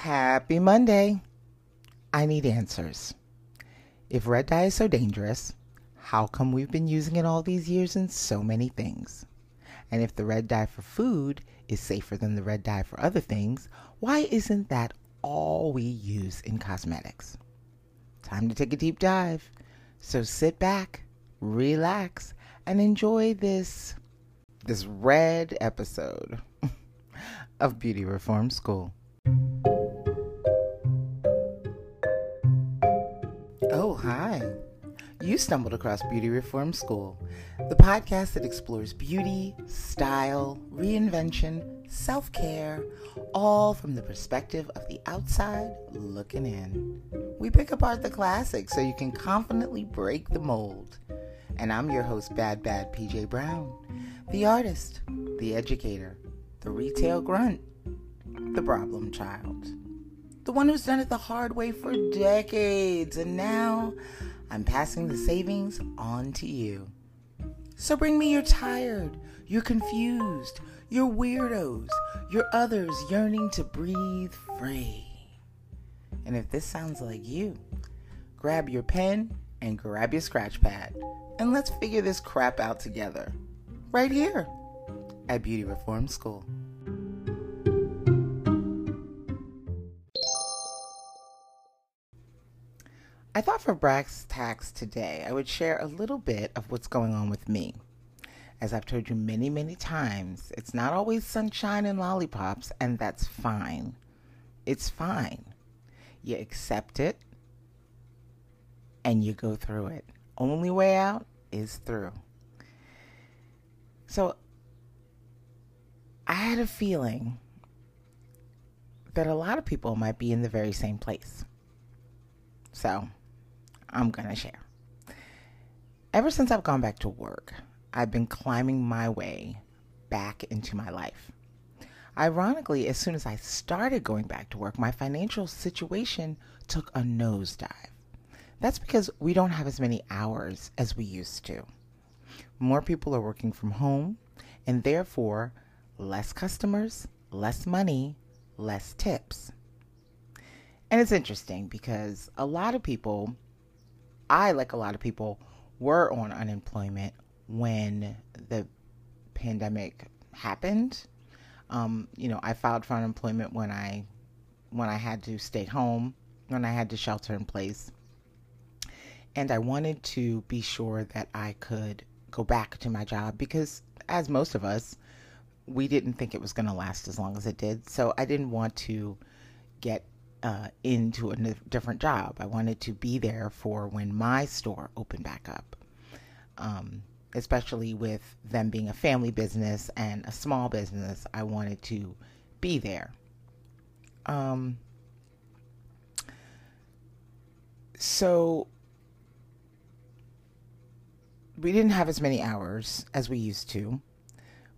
Happy Monday. I need answers. If red dye is so dangerous, how come we've been using it all these years in so many things? And if the red dye for food is safer than the red dye for other things, why isn't that all we use in cosmetics? Time to take a deep dive. So sit back, relax, and enjoy this this red episode of Beauty Reform School. Hi. You stumbled across Beauty Reform School, the podcast that explores beauty, style, reinvention, self care, all from the perspective of the outside looking in. We pick apart the classics so you can confidently break the mold. And I'm your host, Bad Bad PJ Brown, the artist, the educator, the retail grunt, the problem child, the one who's done it the hard way for decades, and now I'm passing the savings on to you. So bring me your tired, your confused, your weirdos, your others yearning to breathe free. And if this sounds like you, grab your pen and grab your scratch pad, and let's figure this crap out together. Right here at Beauty Reform School. I thought for Brass Tax today, I would share a little bit of what's going on with me. As I've told you many, many times, it's not always sunshine and lollipops, and that's fine. It's fine. You accept it and you go through it. Only way out is through. So I had a feeling that a lot of people might be in the very same place. So I'm going to share. Ever since I've gone back to work, I've been climbing my way back into my life. Ironically, as soon as I started going back to work, my financial situation took a nosedive. That's because we don't have as many hours as we used to. More people are working from home, and therefore, less customers, less money, less tips. And it's interesting because a lot of people, I, like a lot of people, were on unemployment when the pandemic happened. Um, you know, I filed for unemployment when I when I had to stay home, when I had to shelter in place. And I wanted to be sure that I could go back to my job because as most of us, we didn't think it was going to last as long as it did. So I didn't want to get uh, into a different job. I wanted to be there for when my store opened back up. Um, especially with them being a family business and a small business, I wanted to be there. Um, so we didn't have as many hours as we used to.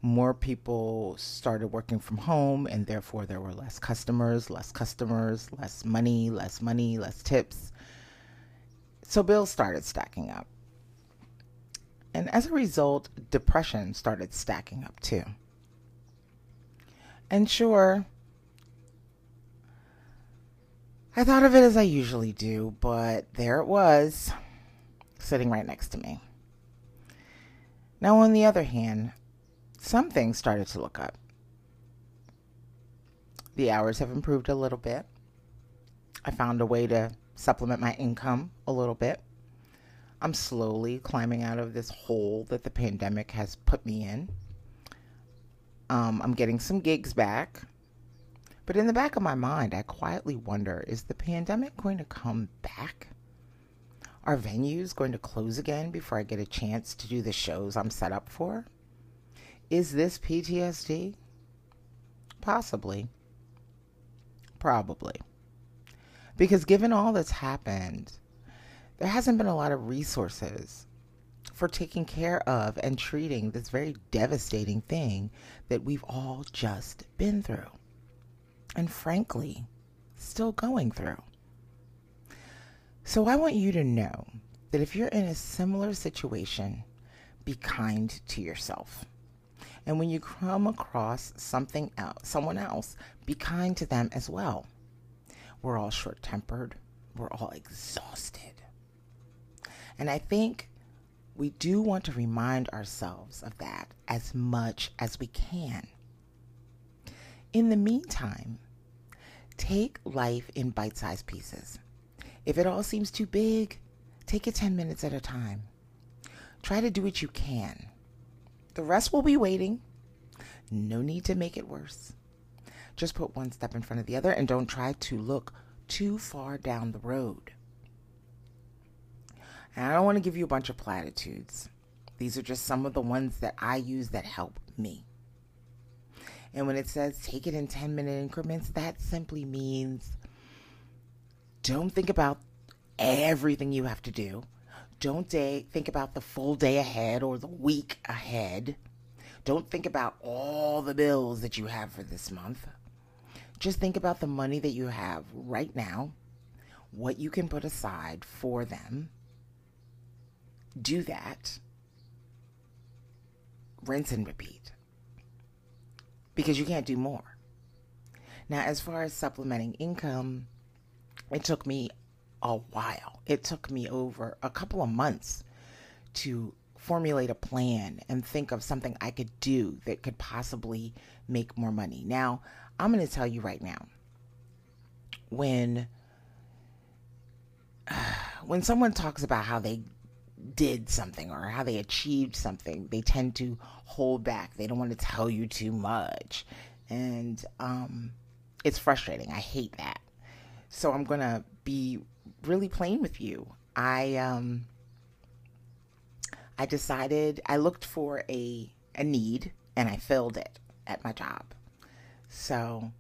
More people started working from home, and therefore there were less customers, less customers, less money, less money, less tips. So bills started stacking up. And as a result, depression started stacking up too. And sure, I thought of it as I usually do, but there it was, sitting right next to me. Now, on the other hand, some things started to look up. The hours have improved a little bit. I found a way to supplement my income a little bit. I'm slowly climbing out of this hole that the pandemic has put me in. Um, I'm getting some gigs back. But in the back of my mind, I quietly wonder is the pandemic going to come back? Are venues going to close again before I get a chance to do the shows I'm set up for? Is this PTSD? Possibly. Probably. Because given all that's happened, there hasn't been a lot of resources for taking care of and treating this very devastating thing that we've all just been through. And frankly, still going through. So I want you to know that if you're in a similar situation, be kind to yourself. And when you come across something else, someone else, be kind to them as well. we're all short tempered, we're all exhausted. And I think we do want to remind ourselves of that as much as we can. In the meantime, take life in bite sized pieces. If it all seems too big, take it 10 minutes at a time. Try to do what you can. The rest will be waiting. No need to make it worse. Just put one step in front of the other and don't try to look too far down the road. And I don't want to give you a bunch of platitudes. These are just some of the ones that I use that help me. And when it says take it in 10 minute increments, that simply means don't think about everything you have to do. Don't day, think about the full day ahead or the week ahead. Don't think about all the bills that you have for this month. Just think about the money that you have right now, what you can put aside for them. Do that. Rinse and repeat. Because you can't do more. Now, as far as supplementing income, it took me a while. It took me over a couple of months to formulate a plan and think of something I could do that could possibly make more money. Now, I'm going to tell you right now when when someone talks about how they did something or how they achieved something, they tend to hold back. They don't want to tell you too much. And um, it's frustrating. I hate that. So I'm going to be really playing with you. I um I decided I looked for a a need and I filled it at my job. So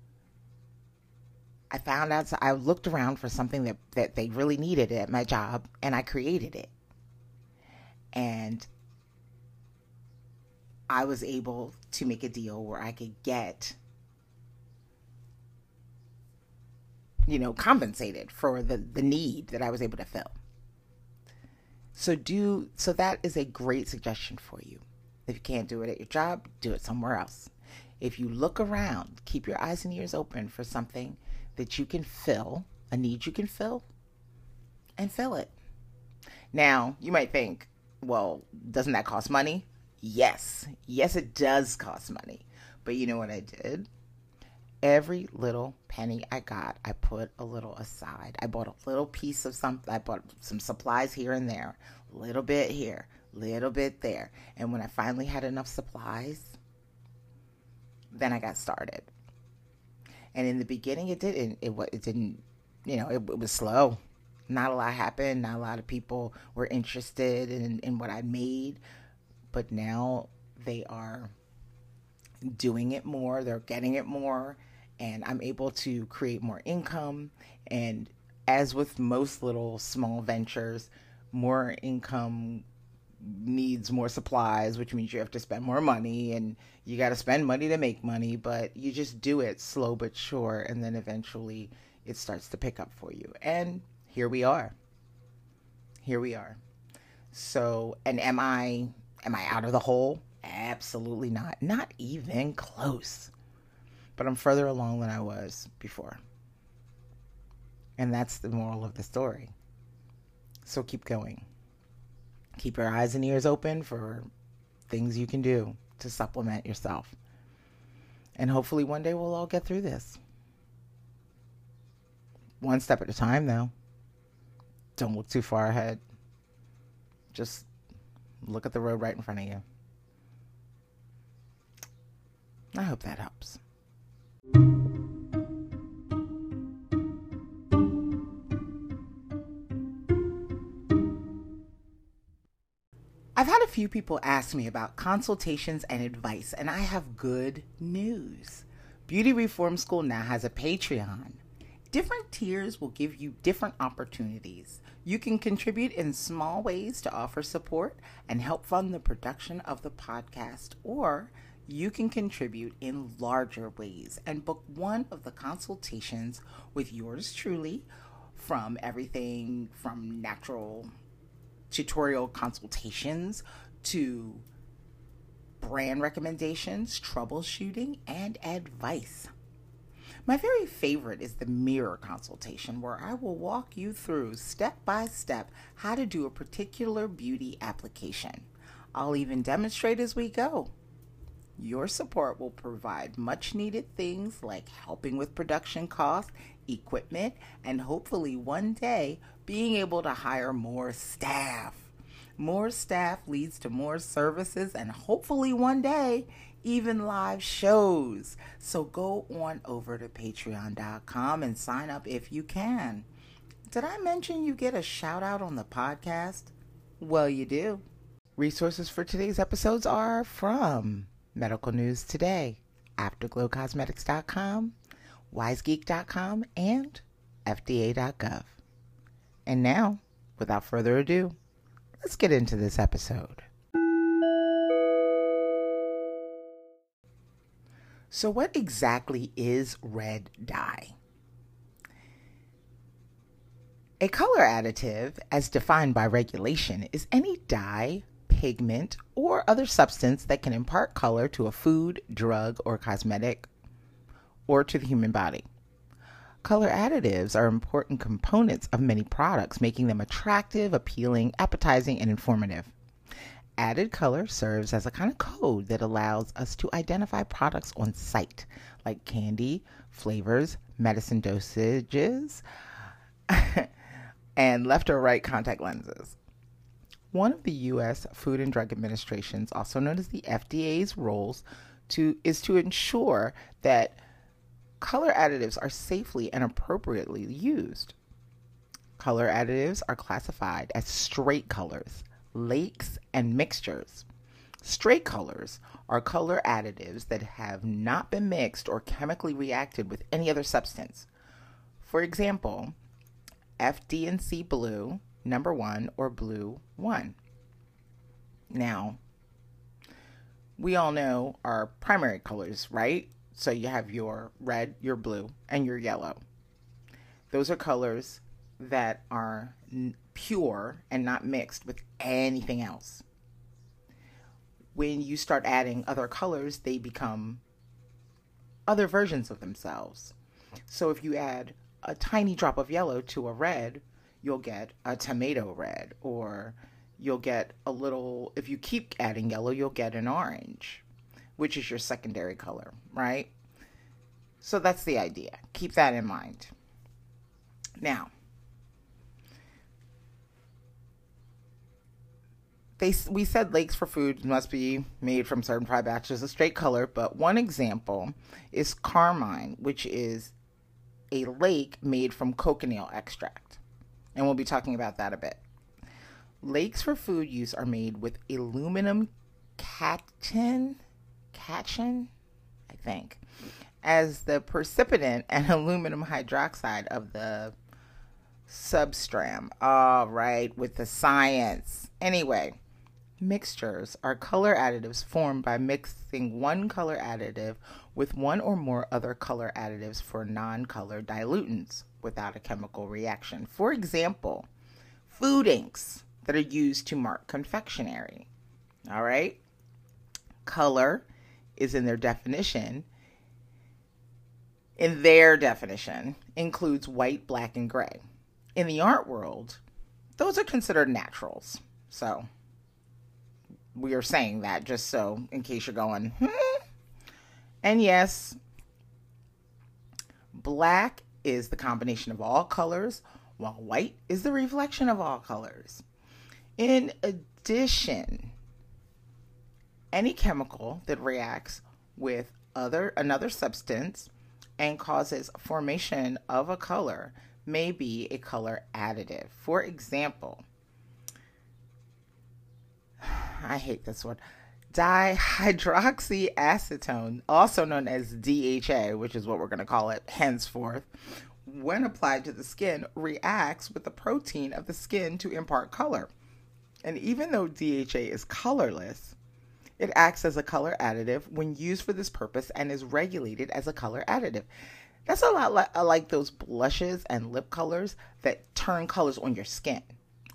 I found out so I looked around for something that that they really needed at my job and I created it. And I was able to make a deal where I could get you know, compensated for the, the need that I was able to fill. So do so that is a great suggestion for you. If you can't do it at your job, do it somewhere else. If you look around, keep your eyes and ears open for something that you can fill, a need you can fill, and fill it. Now, you might think, well, doesn't that cost money? Yes. Yes, it does cost money. But you know what I did? Every little penny I got, I put a little aside. I bought a little piece of something. I bought some supplies here and there, a little bit here, a little bit there. And when I finally had enough supplies, then I got started. And in the beginning, it didn't. It it didn't. You know, it, it was slow. Not a lot happened. Not a lot of people were interested in in what I made. But now they are doing it more. They're getting it more and I'm able to create more income. And as with most little small ventures, more income needs more supplies, which means you have to spend more money and you got to spend money to make money, but you just do it slow but sure. And then eventually it starts to pick up for you. And here we are. Here we are. So, and am I am I out of the hole? Absolutely not. Not even close but I'm further along than I was before. And that's the moral of the story. So keep going. Keep your eyes and ears open for things you can do to supplement yourself. And hopefully one day we'll all get through this. One step at a time, though. Don't look too far ahead. Just look at the road right in front of you. I hope that helps. Few people ask me about consultations and advice, and I have good news. Beauty Reform School now has a Patreon. Different tiers will give you different opportunities. You can contribute in small ways to offer support and help fund the production of the podcast, or you can contribute in larger ways and book one of the consultations with yours truly from everything from natural tutorial consultations to brand recommendations, troubleshooting, and advice. My very favorite is the mirror consultation, where I will walk you through step by step how to do a particular beauty application. I'll even demonstrate as we go. Your support will provide much needed things like helping with production costs, equipment, and hopefully one day being able to hire more staff. More staff leads to more services and hopefully one day even live shows. So go on over to patreon.com and sign up if you can. Did I mention you get a shout out on the podcast? Well, you do. Resources for today's episodes are from Medical News Today, AfterglowCosmetics.com, WiseGeek.com, and FDA.gov. And now, without further ado, let's get into this episode. So, what exactly is red dye? A color additive, as defined by regulation, is any dye, pigment, or other substance that can impart color to a food, drug, or cosmetic, or to the human body. Color additives are important components of many products, making them attractive, appealing, appetizing, and informative. Added color serves as a kind of code that allows us to identify products on site, like candy, flavors, medicine dosages, and left or right contact lenses. One of the U.S. Food and Drug Administration's, also known as the FDA's, roles to is to ensure that color additives are safely and appropriately used. Color additives are classified as straight colors lakes, and mixtures. Straight colors are color additives that have not been mixed or chemically reacted with any other substance. For example, FD&C blue, number one, or blue one. Now, we all know our primary colors, right? So you have your red, your blue, and your yellow. Those are colors that are pure and not mixed with anything else. When you start adding other colors, they become other versions of themselves. So if you add a tiny drop of yellow to a red, you'll get a tomato red, or you'll get a little, if you keep adding yellow, you'll get an orange, which is your secondary color, right? So that's the idea. Keep that in mind. Now, they we said lakes for food must be made from certain five batches of straight color, but one example is carmine, which is a lake made from cochineal extract. And we'll be talking about that a bit. Lakes for food use are made with aluminum catchin, catchin, I think, as the precipitant and aluminum hydroxide of the substram. All right, with the science. Anyway, Mixtures are color additives formed by mixing one color additive with one or more other color additives for non color dilutants without a chemical reaction. For example, food inks that are used to mark confectionery. All right? Color is in their definition. In their definition, includes white, black, and gray. In the art world, those are considered naturals. So, we are saying that just so in case you're going, hmm. And yes, black is the combination of all colors, while white is the reflection of all colors. In addition, any chemical that reacts with other another substance and causes formation of a color may be a color additive. For example, I hate this word. Dihydroxyacetone, also known as DHA, which is what we're going to call it henceforth, when applied to the skin, reacts with the protein of the skin to impart color. And even though DHA is colorless, it acts as a color additive when used for this purpose and is regulated as a color additive. That's a lot like, uh, like those blushes and lip colors that turn colors on your skin,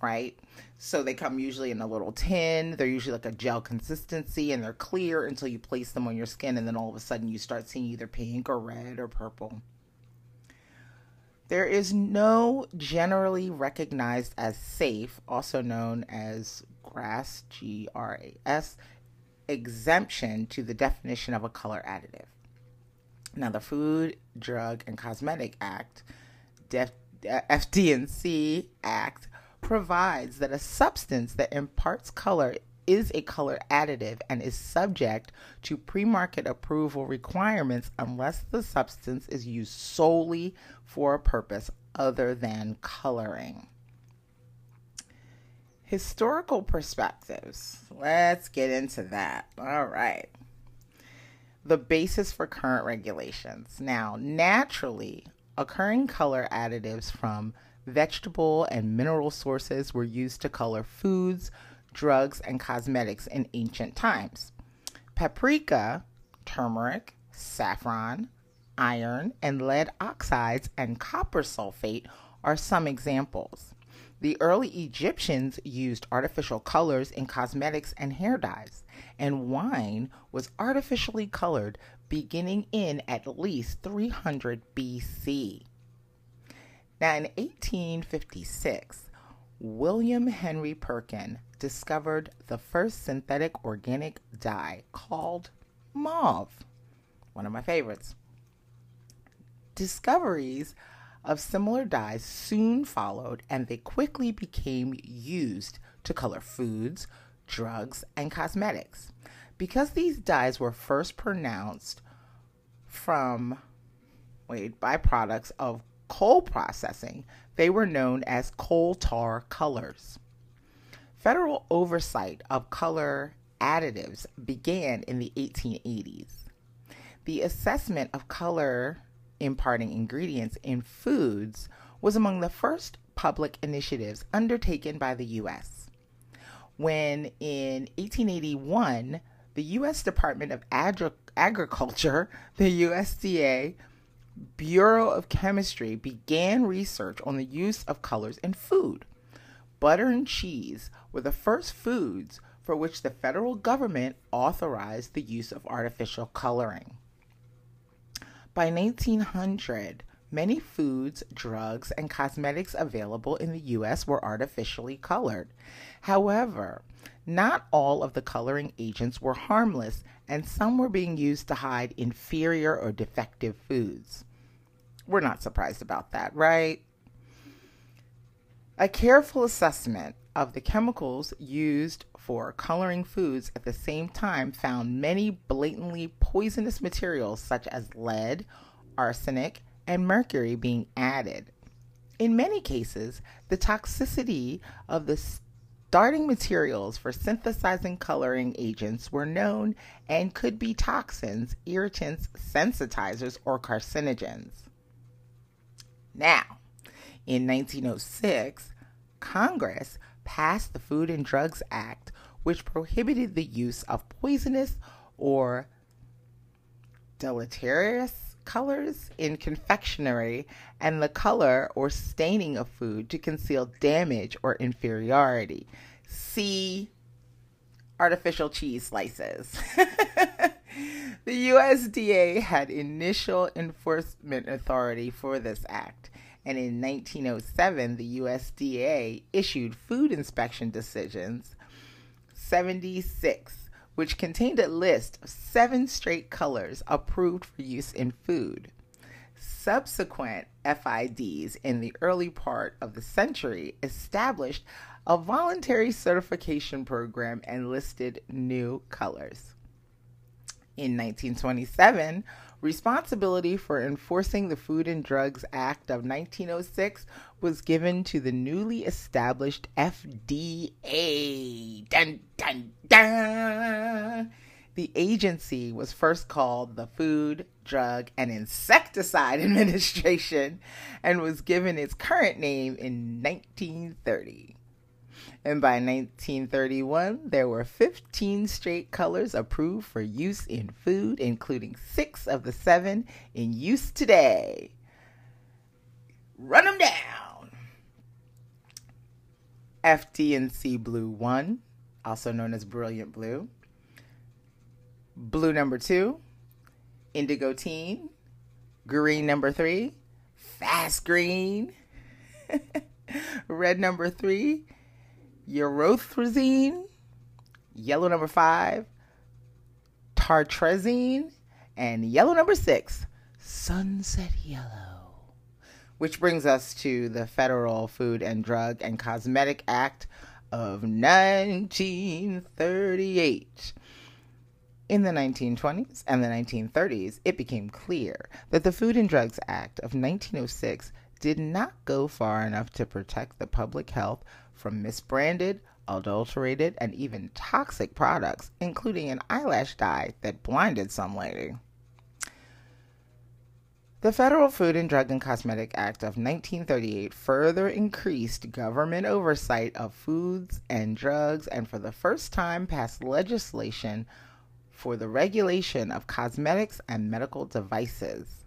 right? So they come usually in a little tin. They're usually like a gel consistency and they're clear until you place them on your skin. And then all of a sudden you start seeing either pink or red or purple. There is no generally recognized as safe, also known as GRAS, G R A S, exemption to the definition of a color additive. Now, the Food, Drug, and Cosmetic Act, Def, uh, FD&C Act, provides that a substance that imparts color is a color additive and is subject to pre-market approval requirements unless the substance is used solely for a purpose other than coloring. Historical perspectives. Let's get into that. All right. The basis for current regulations. Now, naturally, occurring color additives from vegetable and mineral sources were used to color foods, drugs, and cosmetics in ancient times. Paprika, turmeric, saffron, iron, and lead oxides and copper sulfate are some examples. The early Egyptians used artificial colors in cosmetics and hair dyes, and wine was artificially colored beginning in at least 300 BC. Now, in 1856, William Henry Perkin discovered the first synthetic organic dye called mauve, one of my favorites. Discoveries of similar dyes soon followed, and they quickly became used to color foods, drugs, and cosmetics. Because these dyes were first pronounced from wait, byproducts of coal processing, they were known as coal tar colors. Federal oversight of color additives began in the 1880s. The assessment of color imparting ingredients in foods was among the first public initiatives undertaken by the U.S. When in 1881, the U.S. Department of Agri- Agriculture, the USDA, Bureau of Chemistry began research on the use of colors in food. Butter and cheese were the first foods for which the federal government authorized the use of artificial coloring. By 1900, many foods, drugs, and cosmetics available in the U.S. were artificially colored. However, not all of the coloring agents were harmless, and some were being used to hide inferior or defective foods. We're not surprised about that, right? A careful assessment of the chemicals used for coloring foods at the same time found many blatantly poisonous materials such as lead, arsenic, and mercury being added. In many cases, the toxicity of the starting materials for synthesizing coloring agents were known and could be toxins, irritants, sensitizers, or carcinogens. Now, in 1906, Congress passed the Food and Drugs Act, which prohibited the use of poisonous or deleterious colors in confectionery and the color or staining of food to conceal damage or inferiority. See artificial cheese slices. the USDA had initial enforcement authority for this act and in 1907, the USDA issued food inspection decisions 76, which contained a list of seven straight colors approved for use in food. Subsequent FIDs in the early part of the century established a voluntary certification program and listed new colors. In 1927, Responsibility for enforcing the Food and Drugs Act of 1906 was given to the newly established FDA. Dun, dun, dun. The agency was first called the Food, Drug, and Insecticide Administration and was given its current name in 1930 and by 1931, there were 15 straight colors approved for use in food, including six of the seven in use today. Run them down! FD&C Blue 1, also known as Brilliant Blue. Blue number 2, Indigotine. Green number 3, Fast Green. Red number 3, urethrazine, yellow number five, tartrazine, and yellow number six, sunset yellow. Which brings us to the Federal Food and Drug and Cosmetic Act of 1938. In the 1920s and the 1930s, it became clear that the Food and Drugs Act of 1906 did not go far enough to protect the public health from misbranded, adulterated, and even toxic products, including an eyelash dye that blinded some lady. The Federal Food and Drug and Cosmetic Act of 1938 further increased government oversight of foods and drugs and for the first time passed legislation for the regulation of cosmetics and medical devices.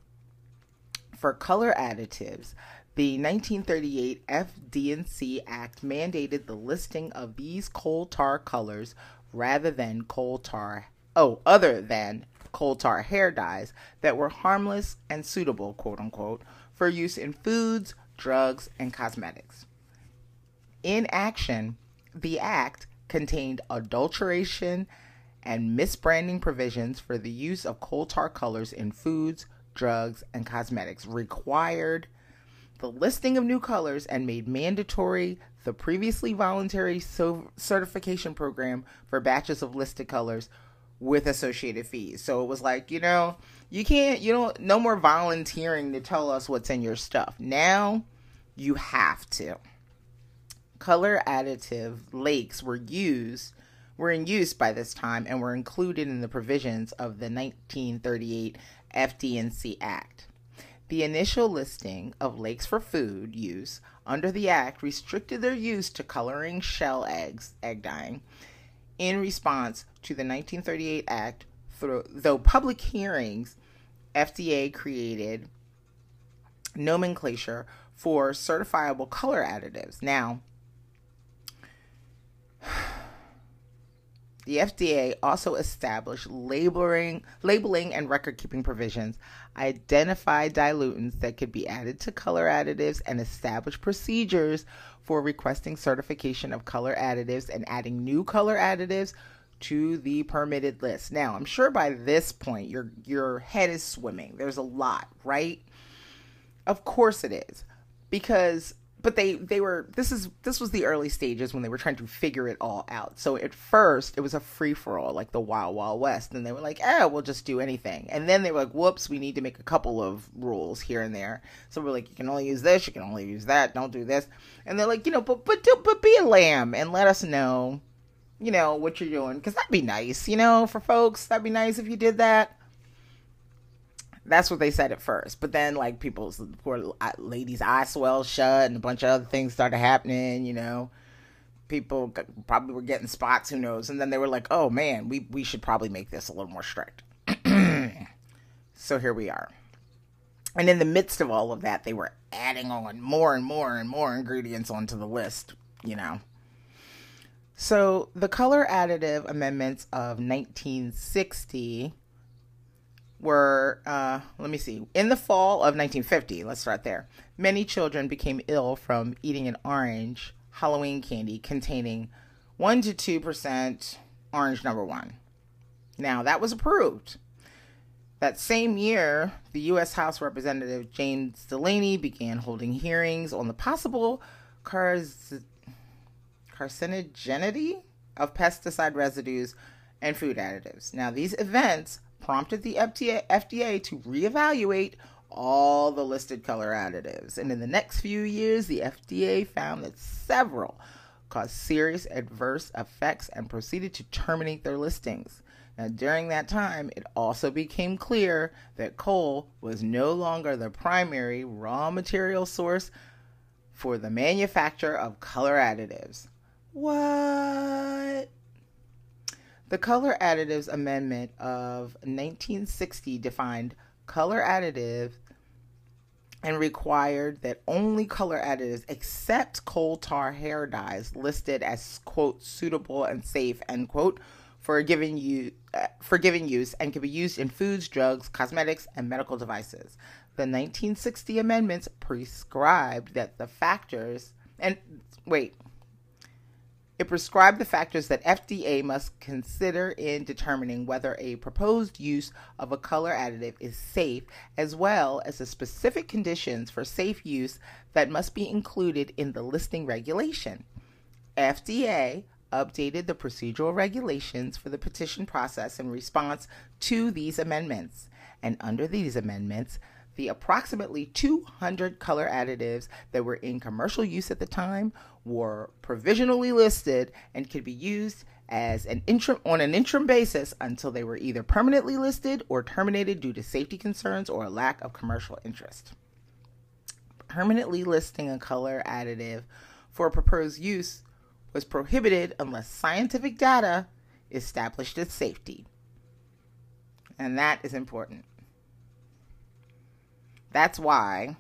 For color additives, the 1938 FD&C Act mandated the listing of these coal tar colors rather than coal tar oh, other than coal tar hair dyes that were harmless and suitable, quote unquote, for use in foods, drugs, and cosmetics. In action, the act contained adulteration and misbranding provisions for the use of coal tar colors in foods, drugs, and cosmetics, required the listing of new colors, and made mandatory the previously voluntary so- certification program for batches of listed colors with associated fees. So it was like, you know, you can't, you don't, no more volunteering to tell us what's in your stuff. Now you have to. Color additive lakes were used, were in use by this time and were included in the provisions of the 1938 FD&C Act. The initial listing of lakes for food use under the Act restricted their use to coloring shell eggs, egg dyeing, in response to the 1938 Act, through, though public hearings, FDA created nomenclature for certifiable color additives. Now, the FDA also established labeling, labeling and record keeping provisions, identified dilutants that could be added to color additives, and established procedures for requesting certification of color additives and adding new color additives to the permitted list. Now, I'm sure by this point your your head is swimming. There's a lot, right? Of course it is. Because but they they were this is this was the early stages when they were trying to figure it all out. So at first it was a free for all, like the Wild Wild West, and they were like, "Eh, we'll just do anything." And then they were like, "Whoops, we need to make a couple of rules here and there." So we're like, "You can only use this, you can only use that, don't do this." And they're like, "You know, but but do, but be a lamb and let us know, you know, what you're doing, because that'd be nice, you know, for folks. That'd be nice if you did that." That's what they said at first. But then, like, people's poor uh, ladies' eyes swelled shut and a bunch of other things started happening, you know. People probably were getting spots, who knows. And then they were like, oh man, we, we should probably make this a little more strict. so here we are. And in the midst of all of that, they were adding on more and more and more ingredients onto the list, you know. So the color additive amendments of 1960 were, uh, let me see, in the fall of 1950, let's start there, many children became ill from eating an orange Halloween candy containing 1 to 2% orange number one. Now, that was approved. That same year, the U.S. House Representative James Delaney began holding hearings on the possible carcinogenity of pesticide residues and food additives. Now, these events prompted the FDA, to reevaluate all the listed color additives. And in the next few years, the FDA found that several caused serious adverse effects and proceeded to terminate their listings. Now, during that time, it also became clear that coal was no longer the primary raw material source for the manufacture of color additives. What? The Color Additives Amendment of 1960 defined color additive and required that only color additives except coal tar hair dyes listed as quote suitable and safe end quote for a given use uh, for given use and can be used in foods, drugs, cosmetics, and medical devices. the 1960 amendments prescribed that the factors, and wait, it prescribed the factors that FDA must consider in determining whether a proposed use of a color additive is safe, as well as the specific conditions for safe use that must be included in the listing regulation. FDA updated the procedural regulations for the petition process in response to these amendments. And under these amendments, the approximately 200 color additives that were in commercial use at the time were provisionally listed and could be used as an interim on an interim basis until they were either permanently listed or terminated due to safety concerns or a lack of commercial interest. Permanently listing a color additive for proposed use was prohibited unless scientific data established its safety. And that is important. That's why.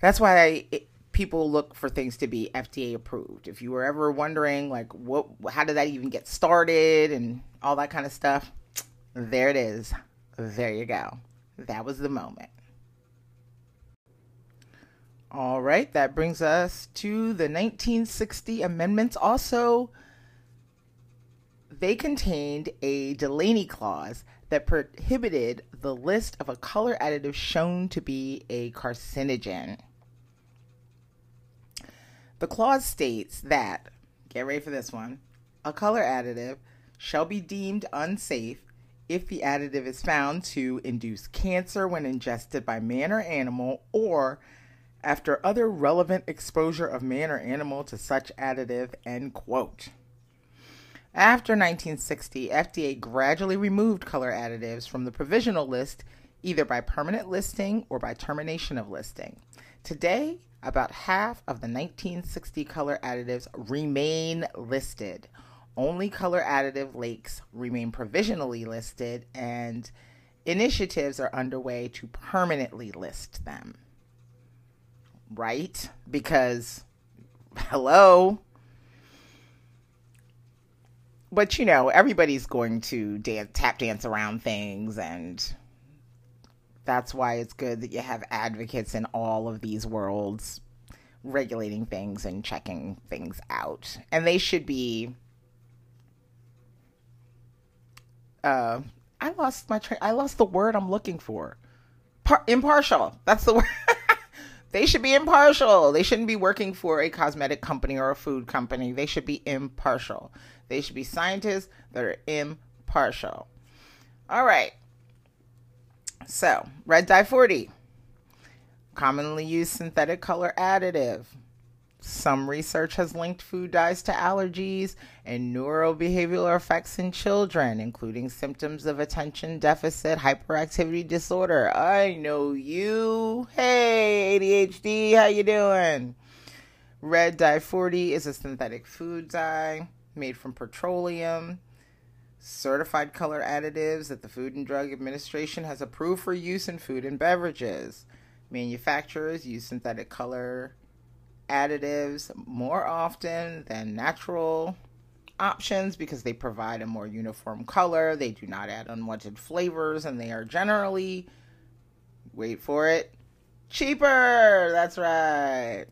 That's why it, people look for things to be FDA approved. If you were ever wondering, like, what, how did that even get started and all that kind of stuff, there it is. There you go. That was the moment. All right, that brings us to the 1960 amendments. Also, they contained a Delaney clause that prohibited the list of a color additive shown to be a carcinogen. The clause states that, get ready for this one, a color additive shall be deemed unsafe if the additive is found to induce cancer when ingested by man or animal or after other relevant exposure of man or animal to such additive, end quote. After 1960, FDA gradually removed color additives from the provisional list either by permanent listing or by termination of listing. Today, about half of the 1960 color additives remain listed. Only color additive lakes remain provisionally listed, and initiatives are underway to permanently list them. Right? Because, hello, but you know, everybody's going to dance, tap dance around things, and that's why it's good that you have advocates in all of these worlds regulating things and checking things out. And they should be. Uh, I lost my train. I lost the word I'm looking for. Par- impartial. That's the word. they should be impartial. They shouldn't be working for a cosmetic company or a food company. They should be impartial. They should be scientists that are impartial. All right. So, red dye 40, commonly used synthetic color additive. Some research has linked food dyes to allergies and neurobehavioral effects in children, including symptoms of attention deficit hyperactivity disorder. I know you. Hey, ADHD, how you doing? Red dye 40 is a synthetic food dye made from petroleum, certified color additives that the Food and Drug Administration has approved for use in food and beverages. Manufacturers use synthetic color additives more often than natural options because they provide a more uniform color, they do not add unwanted flavors, and they are generally, wait for it, cheaper. That's right.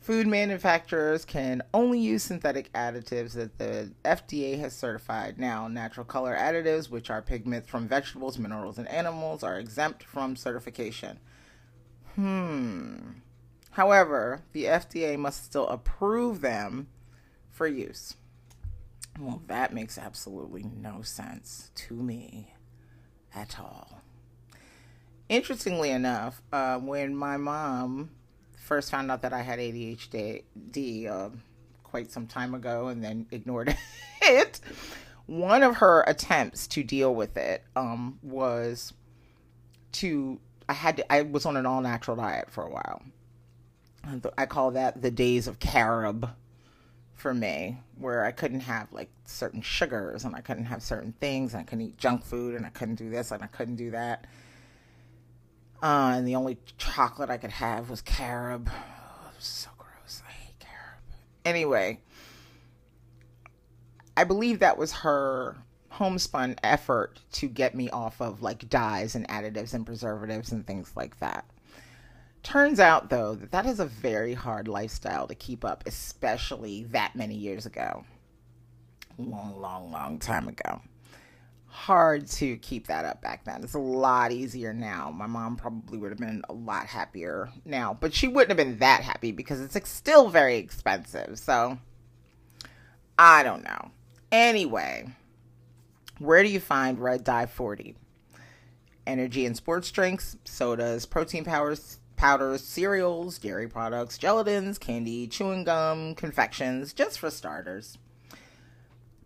Food manufacturers can only use synthetic additives that the FDA has certified. Now, natural color additives, which are pigments from vegetables, minerals, and animals, are exempt from certification. Hmm. However, the FDA must still approve them for use. Well, that makes absolutely no sense to me at all. Interestingly enough, uh, when my mom first found out that I had ADHD uh, quite some time ago and then ignored it, one of her attempts to deal with it um, was to I had to, I was on an all natural diet for a while. I call that the days of carob for me, where I couldn't have like certain sugars and I couldn't have certain things. And I couldn't eat junk food and I couldn't do this and I couldn't do that. Uh, and the only chocolate I could have was carob. Oh, was so gross. I hate carob. Anyway, I believe that was her homespun effort to get me off of like dyes and additives and preservatives and things like that. Turns out, though, that that is a very hard lifestyle to keep up, especially that many years ago. Long, long, long time ago. Hard to keep that up back then. It's a lot easier now. My mom probably would have been a lot happier now, but she wouldn't have been that happy because it's still very expensive. So, I don't know. Anyway, where do you find Red Dye 40? Energy and sports drinks, sodas, protein powders, powders, cereals, dairy products, gelatins, candy, chewing gum, confections, just for starters.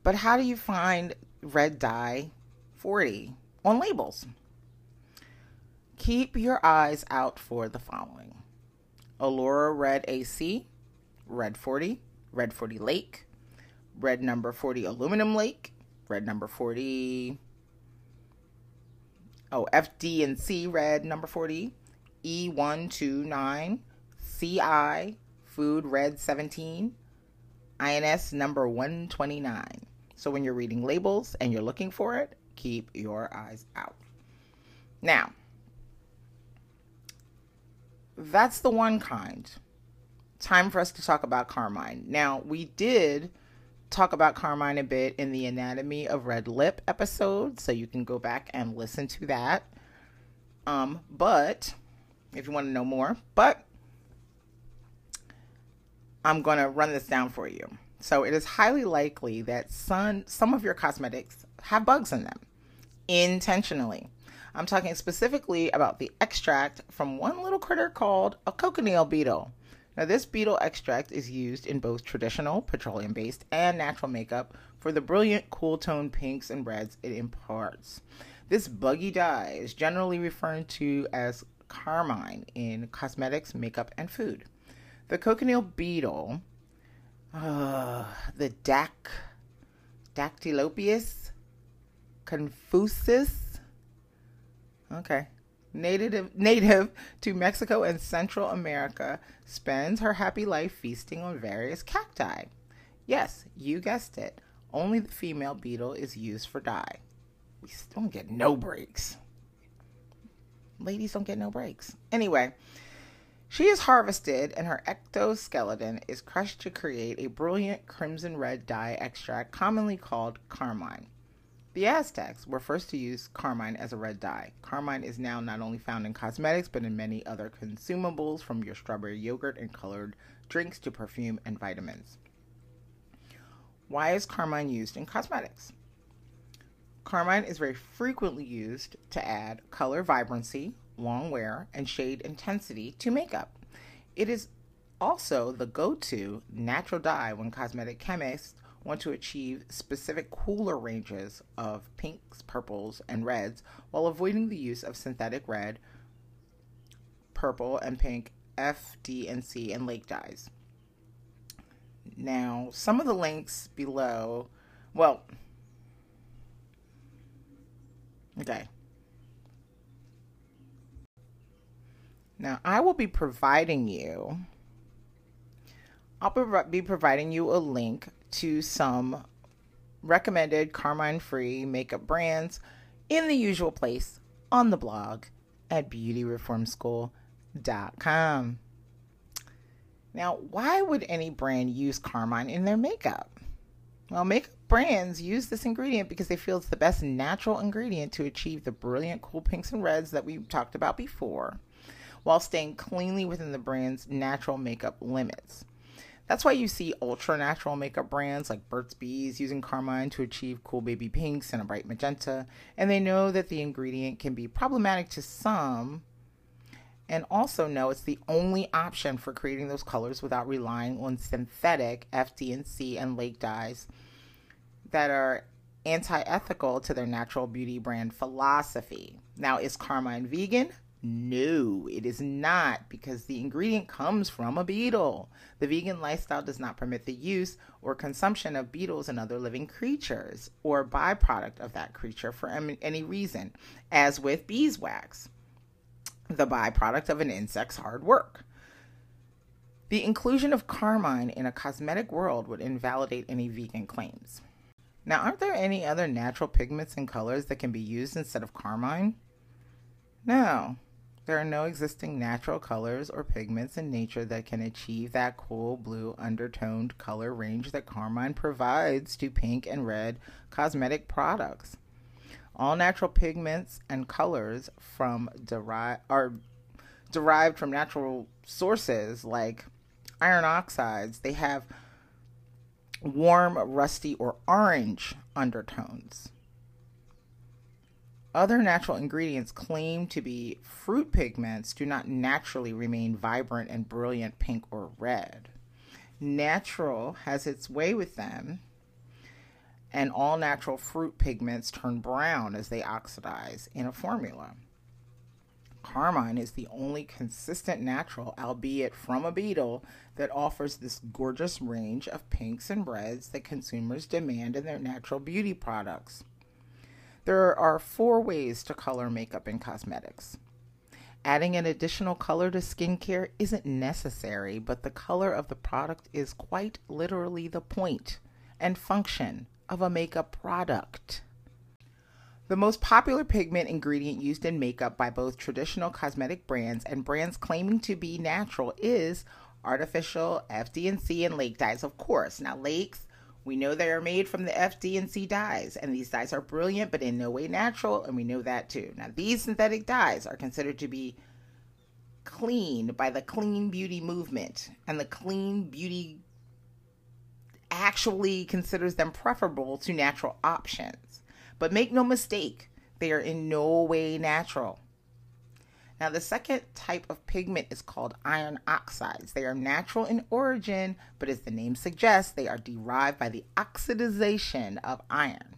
But how do you find red dye 40 on labels? Keep your eyes out for the following Allura Red AC, Red 40, Red 40 Lake, Red number 40 Aluminum Lake, Red number 40. Oh, FD and C Red number 40, E129, CI, Food Red 17, INS number 129. So when you're reading labels and you're looking for it, keep your eyes out. Now, that's the one kind. Time for us to talk about Carmine. Now, we did talk about Carmine a bit in the Anatomy of Red Lip episode, so you can go back and listen to that. Um, but if you want to know more. But I'm going to run this down for you. So it is highly likely that some some of your cosmetics have bugs in them intentionally. I'm talking specifically about the extract from one little critter called a cochineal beetle. Now, this beetle extract is used in both traditional, petroleum based, and natural makeup for the brilliant, cool tone pinks and reds it imparts. This buggy dye is generally referred to as carmine in cosmetics, makeup, and food. The cochineal beetle, uh, the Dac, Dactylopius confusus, okay, native native to Mexico and Central America, spends her happy life feasting on various cacti. Yes, you guessed it. Only the female beetle is used for dye. We don't get no breaks ladies don't get no breaks. Anyway, she is harvested and her ectoskeleton is crushed to create a brilliant crimson red dye extract commonly called carmine. The Aztecs were first to use carmine as a red dye. Carmine is now not only found in cosmetics but in many other consumables from your strawberry yogurt and colored drinks to perfume and vitamins. Why is carmine used in cosmetics? Carmine is very frequently used to add color vibrancy, long wear, and shade intensity to makeup. It is also the go to natural dye when cosmetic chemists want to achieve specific cooler ranges of pinks, purples, and reds while avoiding the use of synthetic red, purple, and pink F, D, and C and lake dyes. Now, some of the links below, well, Okay. Now, I will be providing you, I'll be providing you a link to some recommended Carmine free makeup brands in the usual place on the blog at beautyreformschool.com. Now, why would any brand use Carmine in their makeup? Well, makeup brands use this ingredient because they feel it's the best natural ingredient to achieve the brilliant cool pinks and reds that we talked about before, while staying cleanly within the brand's natural makeup limits. That's why you see ultra natural makeup brands like Burt's Bees using carmine to achieve cool baby pinks and a bright magenta, and they know that the ingredient can be problematic to some, and also know it's the only option for creating those colors without relying on synthetic FD&C and lake dyes that are anti ethical to their natural beauty brand philosophy. Now, is Carmine vegan? No, it is not because the ingredient comes from a beetle. The vegan lifestyle does not permit the use or consumption of beetles and other living creatures or byproduct of that creature for any reason, as with beeswax, the byproduct of an insect's hard work. The inclusion of carmine in a cosmetic world would invalidate any vegan claims. Now, aren't there any other natural pigments and colors that can be used instead of carmine? No. There are no existing natural colors or pigments in nature that can achieve that cool blue undertoned color range that carmine provides to pink and red cosmetic products. All natural pigments and colors from derive are derived from natural sources like iron oxides. They have warm, rusty, or orange undertones. Other natural ingredients claimed to be fruit pigments do not naturally remain vibrant and brilliant pink or red. Natural has its way with them, and all natural fruit pigments turn brown as they oxidize in a formula. Carmine is the only consistent natural, albeit from a beetle, that offers this gorgeous range of pinks and reds that consumers demand in their natural beauty products. There are four ways to color makeup and cosmetics. Adding an additional color to skincare isn't necessary, but the color of the product is quite literally the point and function of a makeup product. The most popular pigment ingredient used in makeup by both traditional cosmetic brands and brands claiming to be natural is artificial FD&C and lake dyes, of course. Now, lakes we know they are made from the FD&C dyes, and these dyes are brilliant but in no way natural, and we know that too. Now, these synthetic dyes are considered to be clean by the clean beauty movement, and the clean beauty actually considers them preferable to natural options. But make no mistake, they are in no way natural. Now, the second type of pigment is called iron oxides. They are natural in origin, but as the name suggests, they are derived by the oxidization of iron.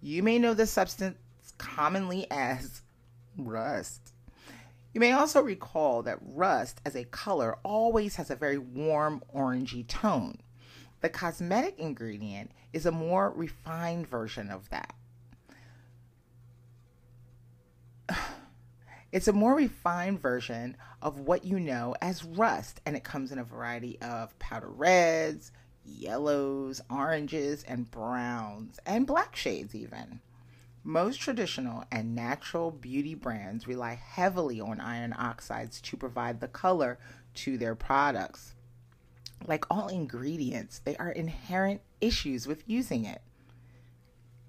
You may know this substance commonly as rust. You may also recall that rust as a color always has a very warm orangey tone. The cosmetic ingredient is a more refined version of that. It's a more refined version of what you know as rust, and it comes in a variety of powder reds, yellows, oranges, and browns, and black shades, even. Most traditional and natural beauty brands rely heavily on iron oxides to provide the color to their products. Like all ingredients, they are inherent issues with using it.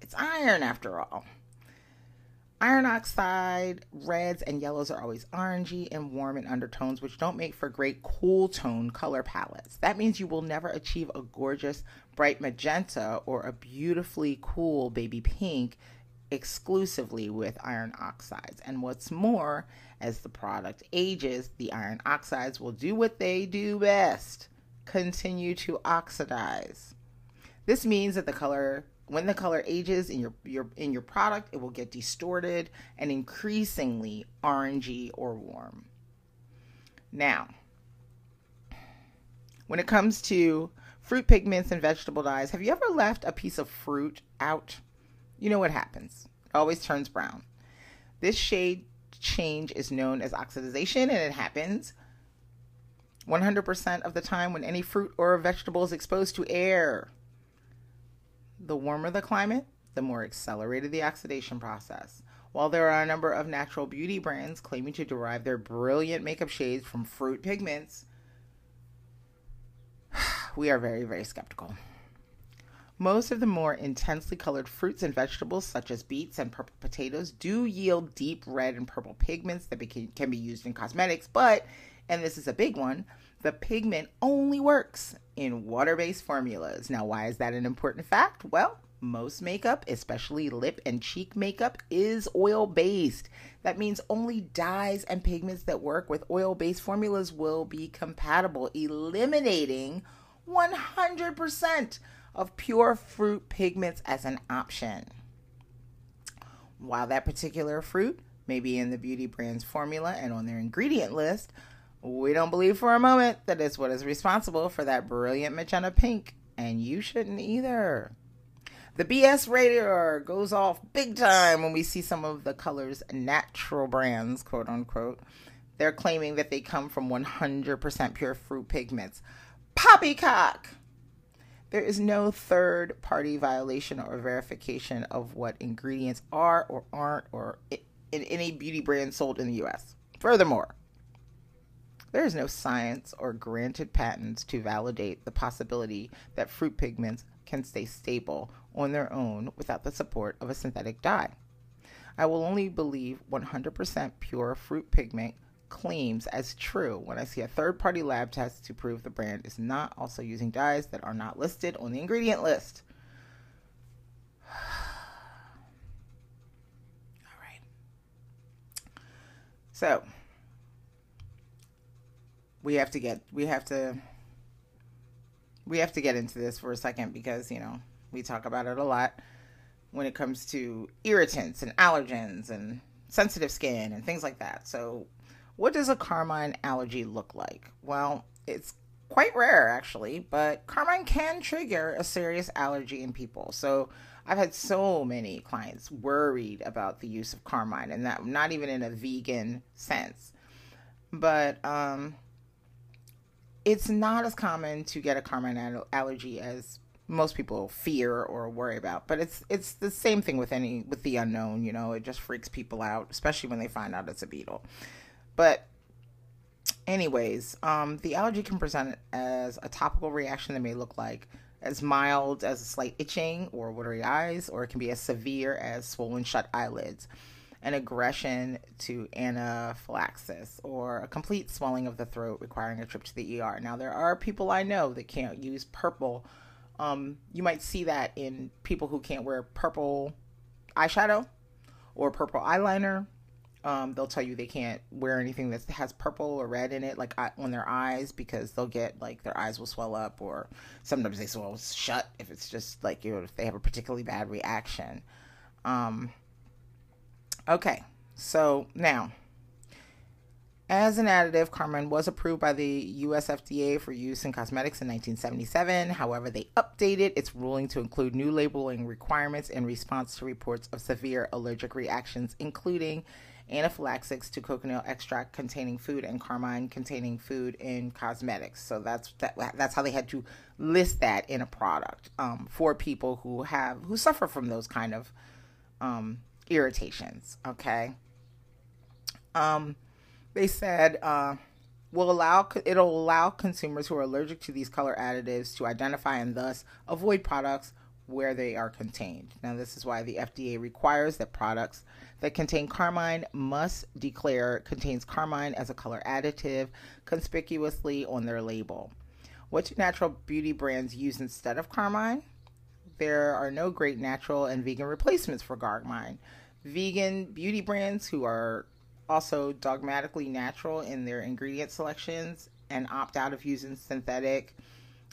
It's iron, after all. Iron oxide reds and yellows are always orangey and warm in undertones, which don't make for great cool tone color palettes. That means you will never achieve a gorgeous bright magenta or a beautifully cool baby pink exclusively with iron oxides. And what's more, as the product ages, the iron oxides will do what they do best continue to oxidize. This means that the color when the color ages in your, your in your product, it will get distorted and increasingly orangey or warm. Now, when it comes to fruit pigments and vegetable dyes, have you ever left a piece of fruit out? You know what happens. It always turns brown. This shade change is known as oxidation and it happens 100% of the time when any fruit or vegetable is exposed to air. The warmer the climate, the more accelerated the oxidation process. While there are a number of natural beauty brands claiming to derive their brilliant makeup shades from fruit pigments, we are very, very skeptical. Most of the more intensely colored fruits and vegetables, such as beets and purple potatoes, do yield deep red and purple pigments that can be used in cosmetics, but, and this is a big one, the pigment only works in water based formulas. Now, why is that an important fact? Well, most makeup, especially lip and cheek makeup, is oil based. That means only dyes and pigments that work with oil based formulas will be compatible, eliminating 100% of pure fruit pigments as an option. While that particular fruit may be in the beauty brand's formula and on their ingredient list, we don't believe for a moment that it's what is responsible for that brilliant magenta pink, and you shouldn't either. The BS radar goes off big time when we see some of the colors natural brands, quote unquote. They're claiming that they come from 100% pure fruit pigments. Poppycock! There is no third party violation or verification of what ingredients are or aren't or in any beauty brand sold in the US. Furthermore, there is no science or granted patents to validate the possibility that fruit pigments can stay stable on their own without the support of a synthetic dye. I will only believe 100% pure fruit pigment claims as true when I see a third party lab test to prove the brand is not also using dyes that are not listed on the ingredient list. All right. So, we have to get we have to we have to get into this for a second because, you know, we talk about it a lot when it comes to irritants and allergens and sensitive skin and things like that. So, what does a carmine allergy look like? Well, it's quite rare actually, but carmine can trigger a serious allergy in people. So, I've had so many clients worried about the use of carmine and that not even in a vegan sense. But um it's not as common to get a carmine allergy as most people fear or worry about but it's it's the same thing with any with the unknown you know it just freaks people out especially when they find out it's a beetle. But anyways, um, the allergy can present as a topical reaction that may look like as mild as a slight itching or watery eyes, or it can be as severe as swollen shut eyelids, an aggression to anaphylaxis, or a complete swelling of the throat requiring a trip to the ER. Now, there are people I know that can't use purple. Um, you might see that in people who can't wear purple eyeshadow or purple eyeliner um, they'll tell you they can't wear anything that has purple or red in it, like on their eyes, because they'll get like their eyes will swell up, or sometimes they swell shut if it's just like you know if they have a particularly bad reaction. Um, okay, so now as an additive, Carmine was approved by the US FDA for use in cosmetics in 1977. However, they updated its ruling to include new labeling requirements in response to reports of severe allergic reactions, including anaphylaxis to cochineal extract containing food and carmine containing food in cosmetics. So that's that, that's how they had to list that in a product um, for people who have who suffer from those kind of um, irritations. Okay. Um, they said uh, will allow it'll allow consumers who are allergic to these color additives to identify and thus avoid products where they are contained. Now, this is why the FDA requires that products that contain carmine must declare contains carmine as a color additive conspicuously on their label. What do natural beauty brands use instead of carmine? There are no great natural and vegan replacements for carmine. Vegan beauty brands who are also dogmatically natural in their ingredient selections and opt out of using synthetic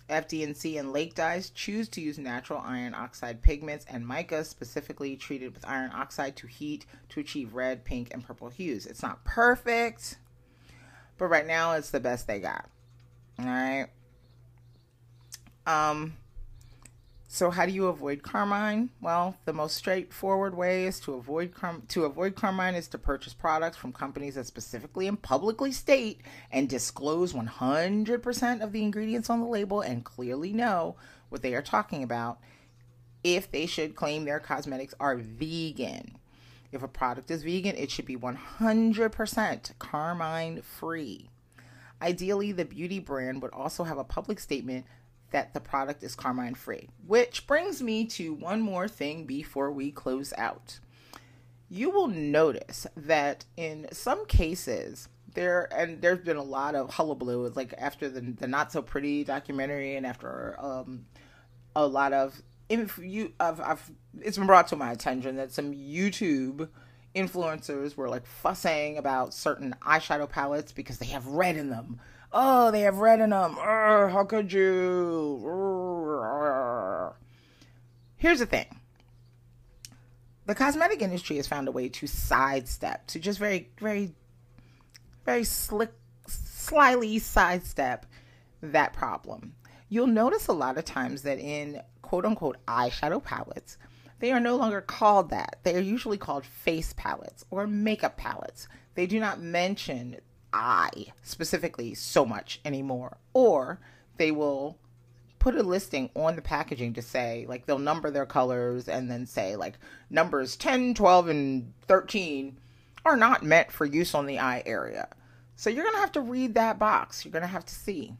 FD&C and lake dyes choose to use natural iron oxide pigments and mica specifically treated with iron oxide to heat to achieve red, pink, and purple hues. It's not perfect, but right now it's the best they got. All right. Um, so how do you avoid carmine? Well, the most straightforward way is to avoid car- to avoid carmine is to purchase products from companies that specifically and publicly state and disclose 100% of the ingredients on the label and clearly know what they are talking about if they should claim their cosmetics are vegan. If a product is vegan, it should be 100% carmine free. Ideally, the beauty brand would also have a public statement that the product is carmine free. Which brings me to one more thing before we close out. You will notice that in some cases, there and there's been a lot of hullabaloo, like after the the not so pretty documentary, and after um, a lot of if you I've, I've it's been brought to my attention that some YouTube influencers were like fussing about certain eyeshadow palettes because they have red in them Oh, they have red in them. Urgh, how could you? Urgh. Here's the thing the cosmetic industry has found a way to sidestep, to just very, very, very slick, slyly sidestep that problem. You'll notice a lot of times that in quote unquote eyeshadow palettes, they are no longer called that. They are usually called face palettes or makeup palettes. They do not mention eye specifically so much anymore. Or they will put a listing on the packaging to say, like, they'll number their colors and then say, like, numbers 10, 12, and 13 are not meant for use on the eye area. So you're going to have to read that box. You're going to have to see.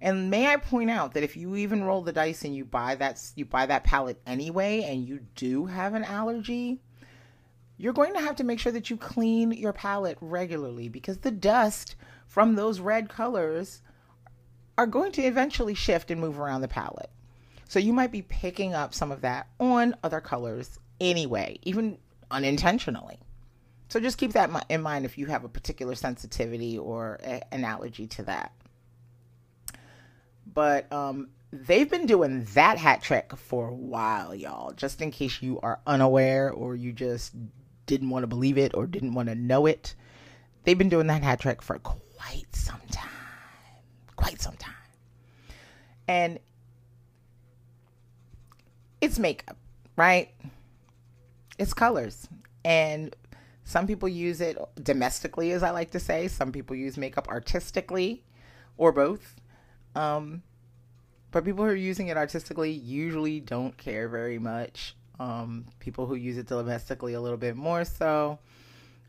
And may I point out that if you even roll the dice and you buy that you buy that palette anyway and you do have an allergy, you're going to have to make sure that you clean your palette regularly because the dust from those red colors are going to eventually shift and move around the palette. So you might be picking up some of that on other colors anyway, even unintentionally. So just keep that in mind if you have a particular sensitivity or an allergy to that. But um, they've been doing that hat trick for a while, y'all. Just in case you are unaware or you just didn't want to believe it or didn't want to know it, they've been doing that hat trick for quite some time. Quite some time. And it's makeup, right? It's colors. And some people use it domestically, as I like to say. Some people use makeup artistically or both. Um, but people who are using it artistically usually don't care very much. Um, people who use it domestically a little bit more so,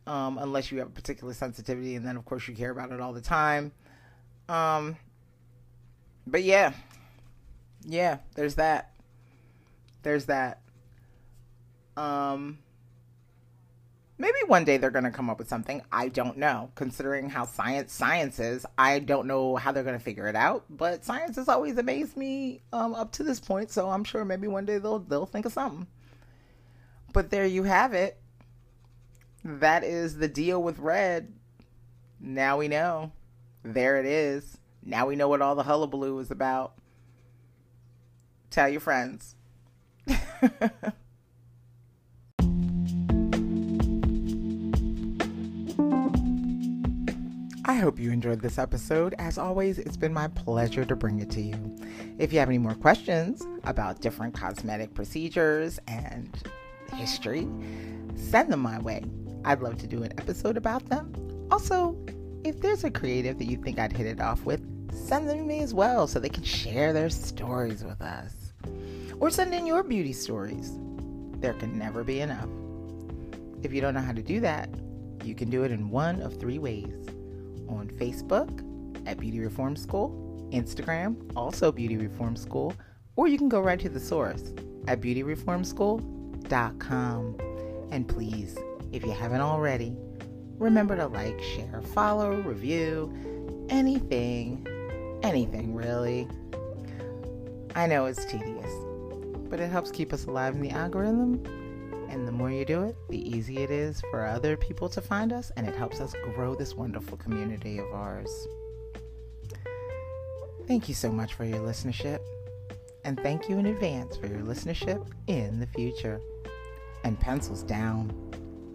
um, unless you have a particular sensitivity, and then of course you care about it all the time. Um, but yeah, yeah, there's that. There's that. Um, maybe one day they're going to come up with something i don't know considering how science science is i don't know how they're going to figure it out but science has always amazed me um, up to this point so i'm sure maybe one day they'll they'll think of something but there you have it. That is the deal with red. Now we know. There it is. Now we know what all the hullabaloo is about. Tell your friends. I hope you enjoyed this episode. As always, it's been my pleasure to bring it to you. If you have any more questions about different cosmetic procedures and history, send them my way. I'd love to do an episode about them. Also, if there's a creative that you think I'd hit it off with, send them to me as well so they can share their stories with us. Or send in your beauty stories. There can never be enough. If you don't know how to do that, you can do it in one of three ways on Facebook at Beauty Reform School, Instagram, also Beauty Reform School, or you can go right to the source at beautyreformschool.com. And please, if you haven't already, remember to like, share, follow, review, anything, anything really. I know it's tedious, but it helps keep us alive in the algorithm and the more you do it, the easier it is for other people to find us, and it helps us grow this wonderful community of ours. Thank you so much for your listenership, and thank you in advance for your listenership in the future. And pencils down.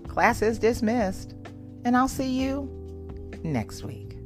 Class is dismissed, and I'll see you next week.